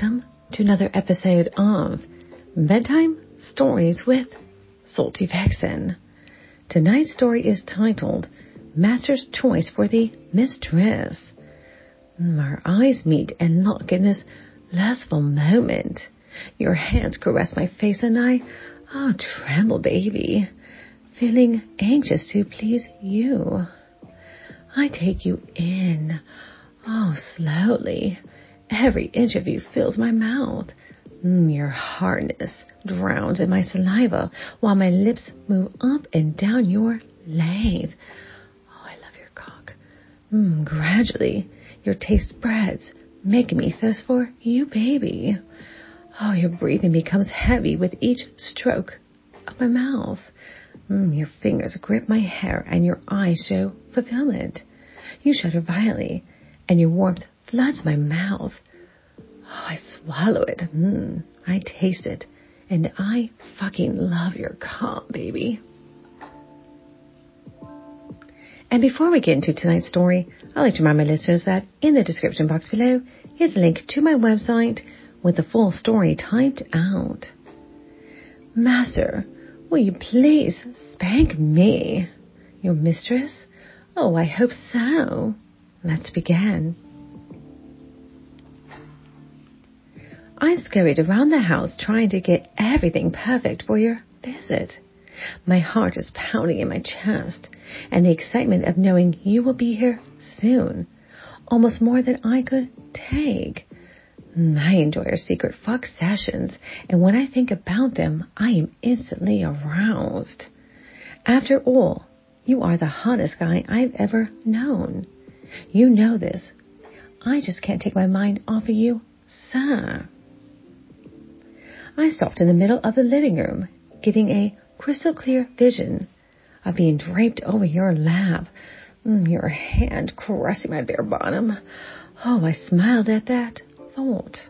Welcome to another episode of Bedtime Stories with Salty Vixen. Tonight's story is titled Master's Choice for the Mistress. Our eyes meet and lock in this lustful moment. Your hands caress my face and I, oh, tremble, baby, feeling anxious to please you. I take you in, oh, slowly Every inch of you fills my mouth. Mm, your hardness drowns in my saliva while my lips move up and down your lathe. Oh, I love your cock. Mm, gradually, your taste spreads, making me thirst for you, baby. Oh, your breathing becomes heavy with each stroke of my mouth. Mm, your fingers grip my hair and your eyes show fulfillment. You shudder violently and your warmth floods my mouth. Oh, I swallow it. Mm, I taste it. And I fucking love your cum, baby. And before we get into tonight's story, I'd like to remind my listeners that in the description box below is a link to my website with the full story typed out. Master, will you please spank me? Your mistress? Oh, I hope so. Let's begin. I scurried around the house trying to get everything perfect for your visit. My heart is pounding in my chest, and the excitement of knowing you will be here soon, almost more than I could take. I enjoy our secret fuck sessions, and when I think about them, I am instantly aroused. After all, you are the hottest guy I've ever known. You know this. I just can't take my mind off of you, sir. I stopped in the middle of the living room, getting a crystal clear vision of being draped over your lap, mm, your hand caressing my bare bottom. Oh, I smiled at that thought.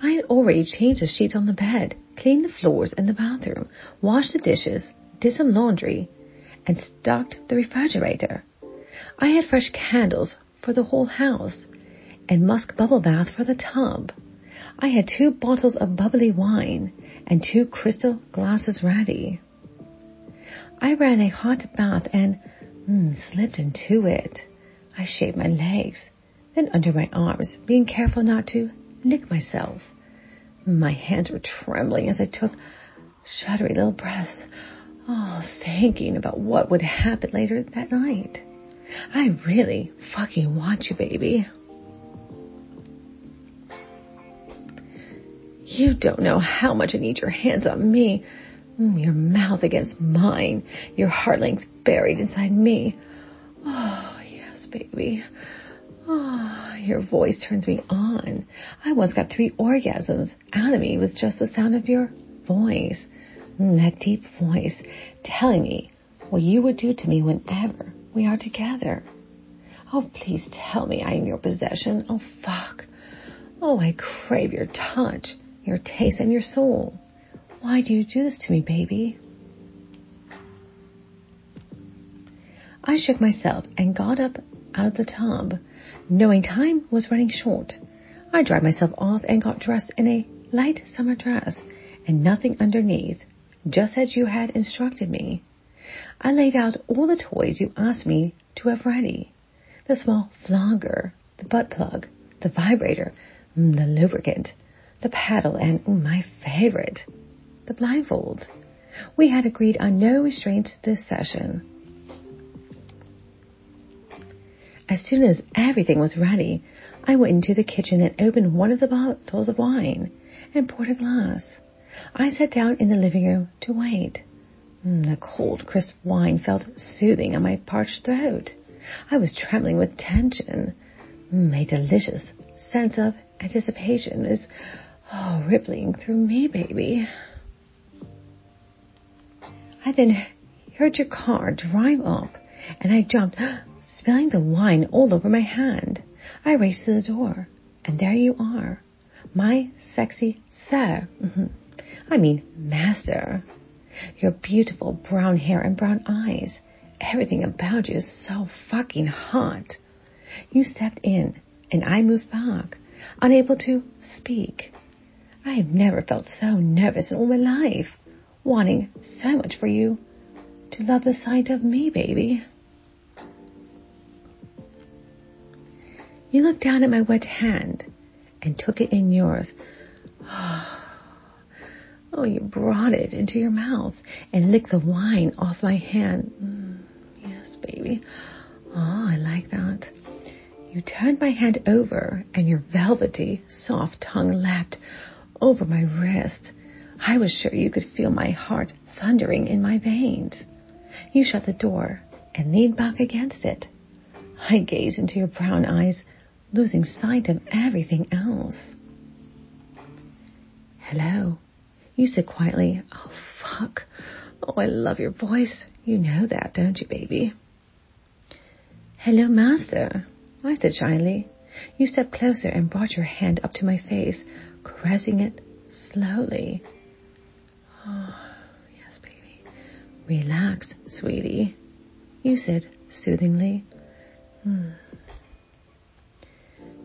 I had already changed the sheets on the bed, cleaned the floors in the bathroom, washed the dishes, did some laundry, and stocked the refrigerator. I had fresh candles for the whole house and musk bubble bath for the tub. I had two bottles of bubbly wine and two crystal glasses ready. I ran a hot bath and mm, slipped into it. I shaved my legs, then under my arms, being careful not to nick myself. My hands were trembling as I took shuddery little breaths, oh, thinking about what would happen later that night. I really fucking want you, baby. You don't know how much I need your hands on me. Mm, your mouth against mine. Your heart length buried inside me. Oh, yes, baby. Oh, your voice turns me on. I once got three orgasms out of me with just the sound of your voice. Mm, that deep voice telling me what you would do to me whenever we are together. Oh, please tell me I am your possession. Oh, fuck. Oh, I crave your touch your taste, and your soul. Why do you do this to me, baby? I shook myself and got up out of the tub, knowing time was running short. I dried myself off and got dressed in a light summer dress and nothing underneath, just as you had instructed me. I laid out all the toys you asked me to have ready. The small flogger, the butt plug, the vibrator, mm, the lubricant, the paddle, and oh, my favorite, the blindfold. We had agreed on no restraints this session. As soon as everything was ready, I went into the kitchen and opened one of the bottles of wine and poured a glass. I sat down in the living room to wait. Mm, the cold, crisp wine felt soothing on my parched throat. I was trembling with tension. Mm, a delicious sense of anticipation is Oh, rippling through me, baby. I then heard your car drive up, and I jumped, spilling the wine all over my hand. I raced to the door, and there you are, my sexy sir. Mm-hmm. I mean, master. Your beautiful brown hair and brown eyes. Everything about you is so fucking hot. You stepped in and I moved back, unable to speak. I have never felt so nervous in all my life, wanting so much for you to love the sight of me, baby. You looked down at my wet hand and took it in yours. Oh, you brought it into your mouth and licked the wine off my hand. Mm, yes, baby. Oh, I like that. You turned my hand over and your velvety, soft tongue lapped over my wrist. I was sure you could feel my heart thundering in my veins. You shut the door and leaned back against it. I gazed into your brown eyes, losing sight of everything else. Hello, you said quietly. Oh, fuck. Oh, I love your voice. You know that, don't you, baby? Hello, master, I said shyly. You stepped closer and brought your hand up to my face, caressing it slowly. Oh, yes, baby. Relax, sweetie, you said soothingly. Hmm.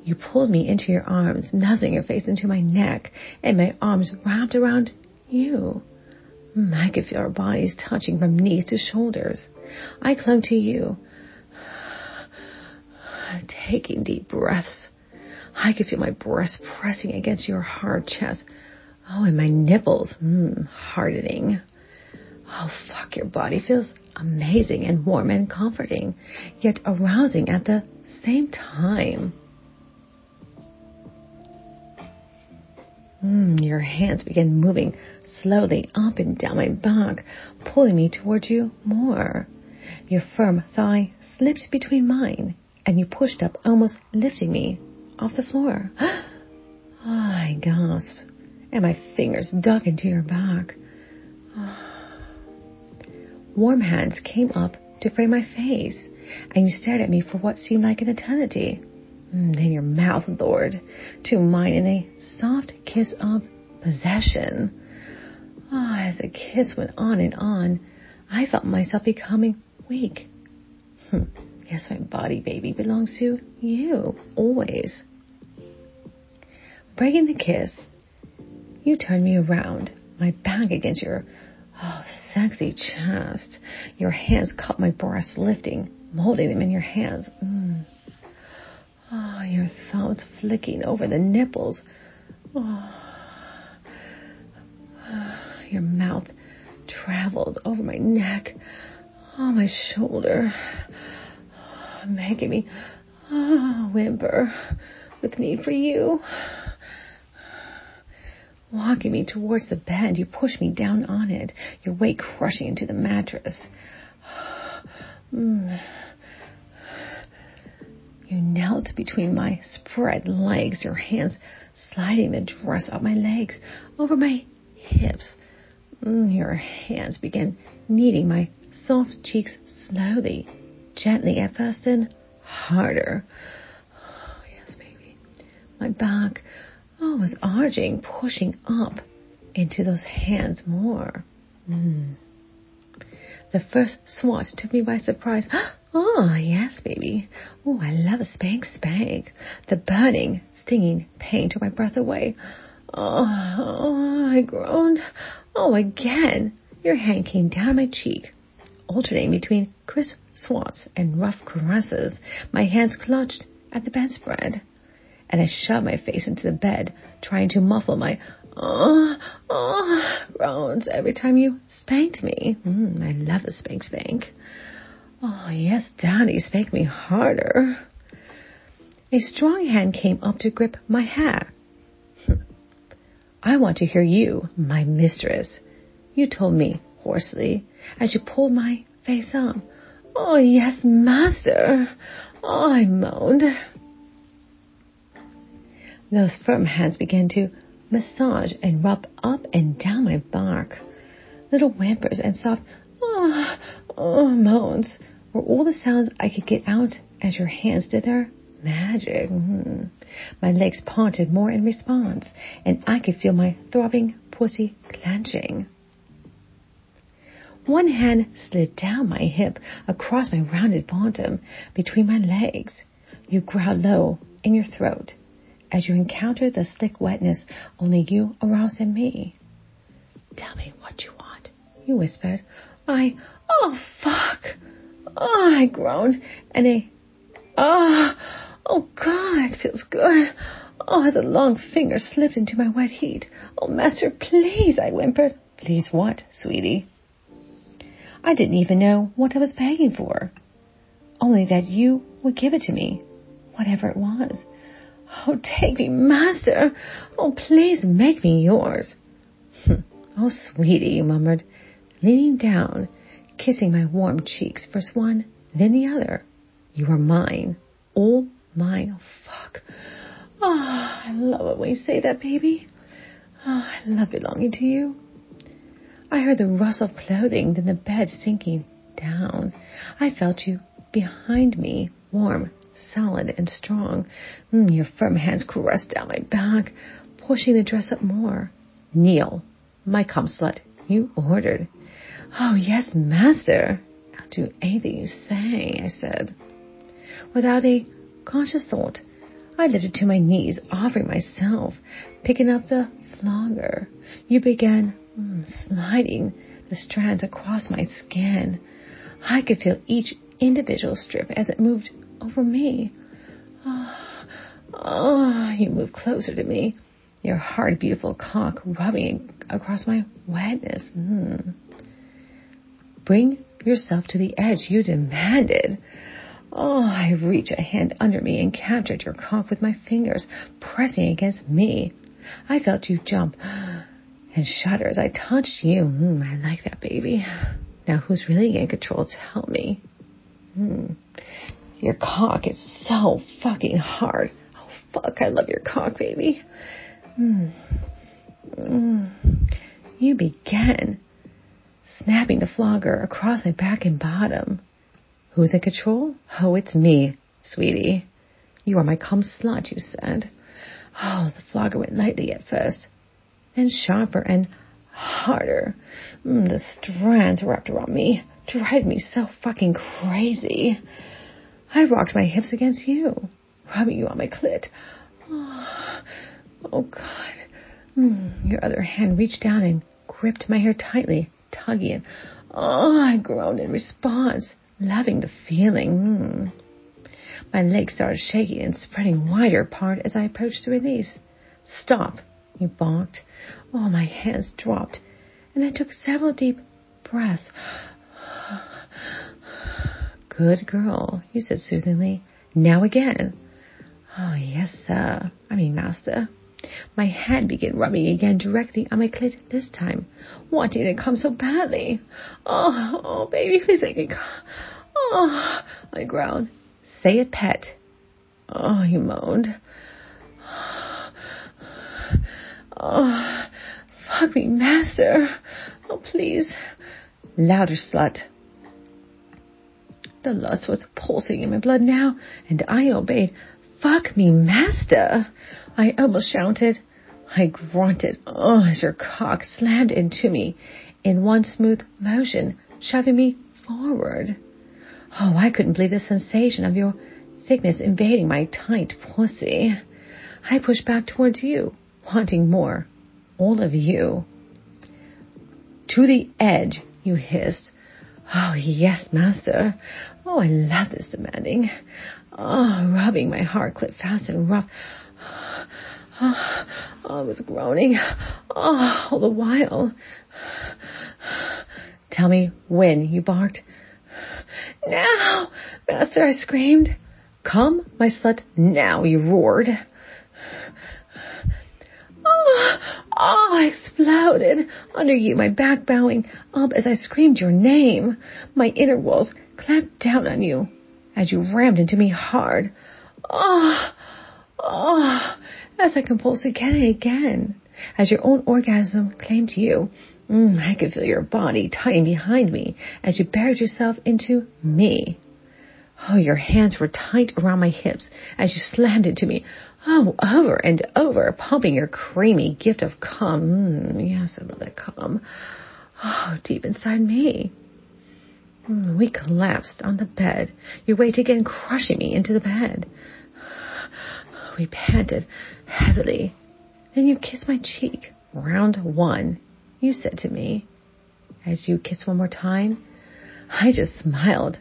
You pulled me into your arms, nuzzling your face into my neck, and my arms wrapped around you. I could feel our bodies touching from knees to shoulders. I clung to you, taking deep breaths. I could feel my breast pressing against your hard chest. Oh, and my nipples, mm, hardening. Oh, fuck, your body feels amazing and warm and comforting, yet arousing at the same time. Mm, your hands began moving slowly up and down my back, pulling me towards you more. Your firm thigh slipped between mine, and you pushed up, almost lifting me off the floor. I gasped, and my fingers dug into your back. Warm hands came up to frame my face, and you stared at me for what seemed like an eternity. Mm, then your mouth lured to mine in a soft kiss of possession. Oh, as the kiss went on and on, I felt myself becoming weak. Hmm. Yes, my body, baby, belongs to you, always. Breaking the kiss, you turned me around, my back against your oh, sexy chest. Your hands caught my breasts, lifting, molding them in your hands. Mm. Oh, your thumbs flicking over the nipples. Oh. Your mouth traveled over my neck, on my shoulder, making me oh, whimper with need for you. Walking me towards the bed, you pushed me down on it, your weight crushing into the mattress. Mm. You knelt between my spread legs, your hands sliding the dress up my legs, over my hips. Mm, your hands began kneading my soft cheeks slowly, gently at first, then harder. Oh, yes, baby. My back Oh, was arching, pushing up into those hands more. Mm. The first swat took me by surprise. Oh, yes, baby. Oh, I love a spank spank. The burning, stinging pain took my breath away. Oh, oh, I groaned. Oh, again. Your hand came down my cheek, alternating between crisp swats and rough caresses. My hands clutched at the bedspread and I shoved my face into the bed, trying to muffle my oh, oh groans every time you spanked me. Mm, I love a spank spank. Oh, yes, Daddy, spank me harder. A strong hand came up to grip my hair. I want to hear you, my mistress, you told me hoarsely as you pulled my face up. Oh, yes, master. Oh, I moaned. Those firm hands began to massage and rub up and down my back. Little whimpers and soft oh, moans were all the sounds I could get out as your hands did their magic. Mm. My legs parted more in response, and I could feel my throbbing pussy clenching. One hand slid down my hip across my rounded bottom between my legs. You growled low in your throat as you encounter the slick wetness only you aroused in me. Tell me what you want, you whispered. I, oh, fuck. Oh, I groaned, and a, oh, oh, God, feels good. Oh, as a long finger slipped into my wet heat. Oh, master, please, I whimpered. Please what, sweetie? I didn't even know what I was begging for. Only that you would give it to me, whatever it was. Oh, take me, master. Oh, please make me yours. Hm. oh, sweetie, you murmured, leaning down, kissing my warm cheeks, first one, then the other. You are mine. All mine. Oh, fuck. Oh, I love it when you say that, baby. Oh, I love belonging to you. I heard the rustle of clothing, then the bed sinking down. I felt you behind me, warm, solid, and strong. Mm, your firm hands caressed down my back, pushing the dress up more. Kneel, my cum slut, you ordered. Oh, yes, master. I'll do anything you say, I said. Without a conscious thought, I lifted to my knees, offering myself, picking up the flogger. You began mm, sliding the strands across my skin. I could feel each individual strip as it moved over me. Oh, oh, you move closer to me, your hard, beautiful cock rubbing across my wetness. Mm. Bring yourself to the edge, you demanded. Oh, I reached a hand under me and captured your cock with my fingers, pressing against me. I felt you jump and shudder as I touched you. Mm, I like that, baby. Now, who's really in control? Tell me. Mm. Your cock is so fucking hard. Oh, fuck, I love your cock, baby. Mm. Mm. You began snapping the flogger across my back and bottom. Who's in control? Oh, it's me, sweetie. You are my cum slut, you said. Oh, the flogger went lightly at first, then sharper and harder. Mm, the strands wrapped around me, drive me so fucking crazy. I rocked my hips against you, rubbing you on my clit. Oh, oh God. Mm, your other hand reached down and gripped my hair tightly, tugging. Oh, I groaned in response, loving the feeling. Mm. My legs started shaking and spreading wider apart as I approached the release. Stop, you barked. Oh, my hands dropped, and I took several deep breaths. Good girl, he said soothingly. Now again. Oh, yes, sir. I mean, master. My hand began rubbing again directly on my clit this time, wanting to come so badly. Oh, oh, baby, please make me come. Oh, I growled. Say it, pet. Oh, he moaned. Oh, fuck me, master. Oh, please. Louder, slut. The lust was pulsing in my blood now, and I obeyed. Fuck me, master. I almost shouted. I grunted oh, as your cock slammed into me in one smooth motion, shoving me forward. Oh, I couldn't believe the sensation of your thickness invading my tight pussy. I pushed back towards you, wanting more. All of you. To the edge, you hissed. Oh, yes, master. Oh, I love this demanding. Oh, rubbing my heart clip fast and rough. Oh, I was groaning. Oh, all the while. Tell me when, you barked. Now, master, I screamed. Come, my slut, now, you roared. Oh, oh, I exploded under you, my back bowing up as I screamed your name. My inner walls clamped down on you as you rammed into me hard. Oh, oh, as I convulsed again and again, as your own orgasm claimed you. Mm, I could feel your body tighten behind me as you buried yourself into me. Oh, your hands were tight around my hips as you slammed into me. Oh, over and over, pumping your creamy gift of cum. Mm, yes, I love that cum. Oh, deep inside me. Mm, we collapsed on the bed, your weight again crushing me into the bed. We panted heavily. Then you kissed my cheek. Round one, you said to me. As you kissed one more time, I just smiled.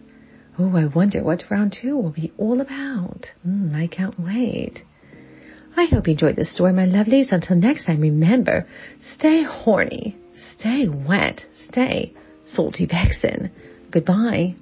Oh, I wonder what round two will be all about. Mm, I can't wait. I hope you enjoyed this story, my lovelies. Until next time, remember, stay horny, stay wet, stay salty vixen. Goodbye.